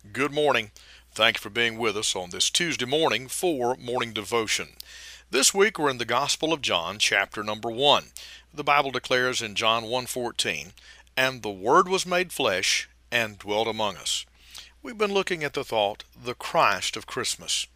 Good morning. Thank you for being with us on this Tuesday morning for morning devotion. This week we're in the Gospel of John, chapter number 1. The Bible declares in John 1:14, "And the word was made flesh and dwelt among us." We've been looking at the thought, the Christ of Christmas.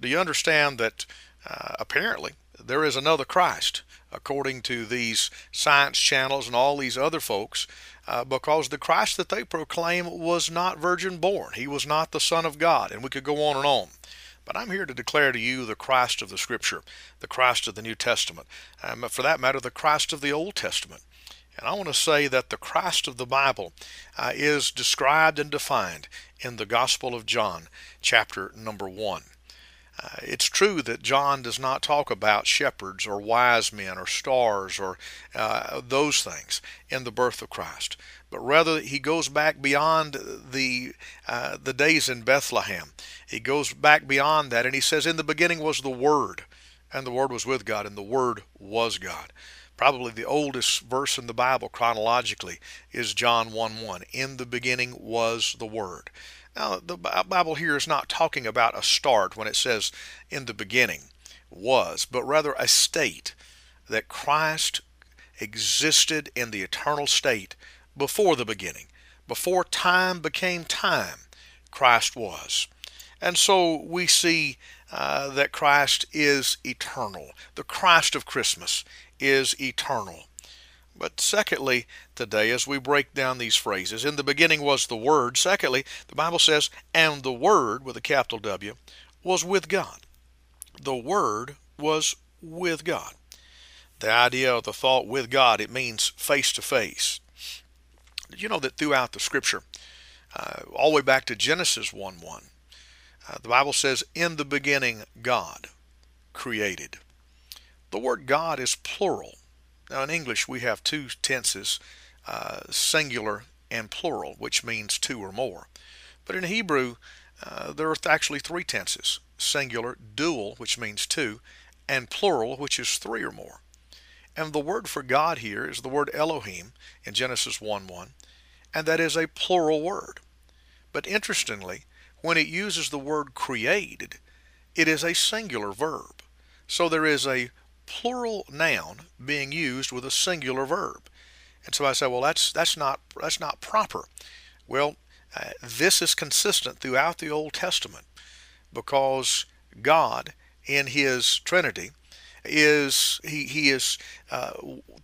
Do you understand that uh, apparently there is another Christ? according to these science channels and all these other folks, uh, because the Christ that they proclaim was not virgin born. He was not the Son of God, and we could go on and on. But I'm here to declare to you the Christ of the Scripture, the Christ of the New Testament, um, for that matter, the Christ of the Old Testament. And I want to say that the Christ of the Bible uh, is described and defined in the Gospel of John, chapter number 1. Uh, it's true that John does not talk about shepherds or wise men or stars or uh, those things in the birth of Christ, but rather he goes back beyond the uh, the days in Bethlehem. He goes back beyond that, and he says, "In the beginning was the Word, and the Word was with God, and the Word was God." Probably the oldest verse in the Bible chronologically is John 1 1. In the beginning was the Word. Now, the Bible here is not talking about a start when it says in the beginning was, but rather a state that Christ existed in the eternal state before the beginning. Before time became time, Christ was. And so we see uh, that Christ is eternal. The Christ of Christmas is eternal. But secondly, today, as we break down these phrases, in the beginning was the Word. Secondly, the Bible says, and the Word, with a capital W, was with God. The Word was with God. The idea of the thought with God, it means face to face. You know that throughout the Scripture, uh, all the way back to Genesis 1 1, uh, the Bible says, In the beginning, God created. The word God is plural. Now, in English, we have two tenses, uh, singular and plural, which means two or more. But in Hebrew, uh, there are actually three tenses singular, dual, which means two, and plural, which is three or more. And the word for God here is the word Elohim in Genesis 1 1, and that is a plural word. But interestingly, when it uses the word created, it is a singular verb. So there is a plural noun being used with a singular verb. And so I say, well, that's that's not that's not proper. Well, uh, this is consistent throughout the Old Testament because God, in His Trinity, is he he is uh,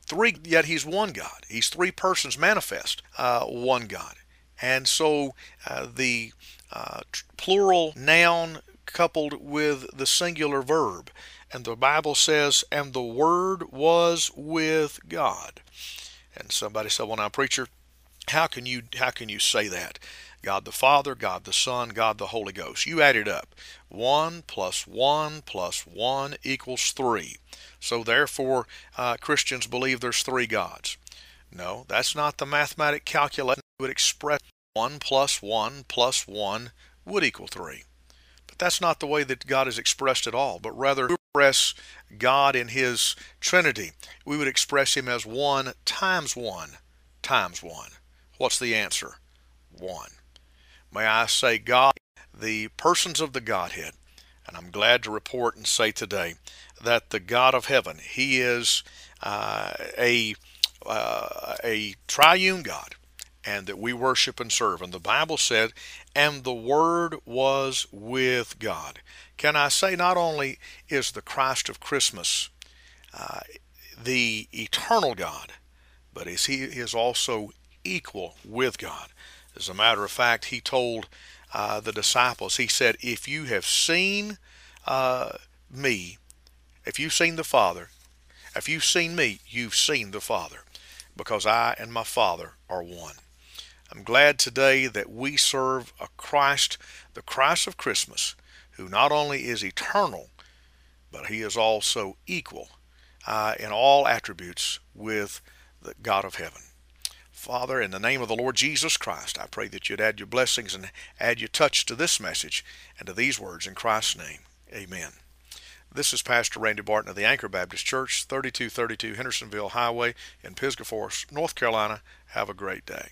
three yet He's one God. He's three persons manifest, uh, one God. And so uh, the uh, plural noun coupled with the singular verb and the Bible says, and the Word was with God. And somebody said, well, now, preacher, how can you how can you say that? God the Father, God the Son, God the Holy Ghost. You add it up. 1 plus 1 plus 1 equals 3. So therefore, uh, Christians believe there's three gods. No, that's not the mathematic calculation would express 1 plus 1 plus 1 would equal 3. But that's not the way that God is expressed at all, but rather express God in His Trinity, we would express Him as one times one times one. What's the answer? One. May I say, God, the persons of the Godhead, and I'm glad to report and say today that the God of heaven, He is uh, a uh, a triune God, and that we worship and serve. And the Bible said, and the Word was with God. Can I say, not only is the Christ of Christmas uh, the eternal God, but is he is also equal with God. As a matter of fact, he told uh, the disciples, he said, If you have seen uh, me, if you've seen the Father, if you've seen me, you've seen the Father, because I and my Father are one. I'm glad today that we serve a Christ, the Christ of Christmas, who not only is eternal, but he is also equal uh, in all attributes with the God of heaven. Father, in the name of the Lord Jesus Christ, I pray that you'd add your blessings and add your touch to this message and to these words in Christ's name. Amen. This is Pastor Randy Barton of the Anchor Baptist Church, 3232 Hendersonville Highway in Pisgah Forest, North Carolina. Have a great day.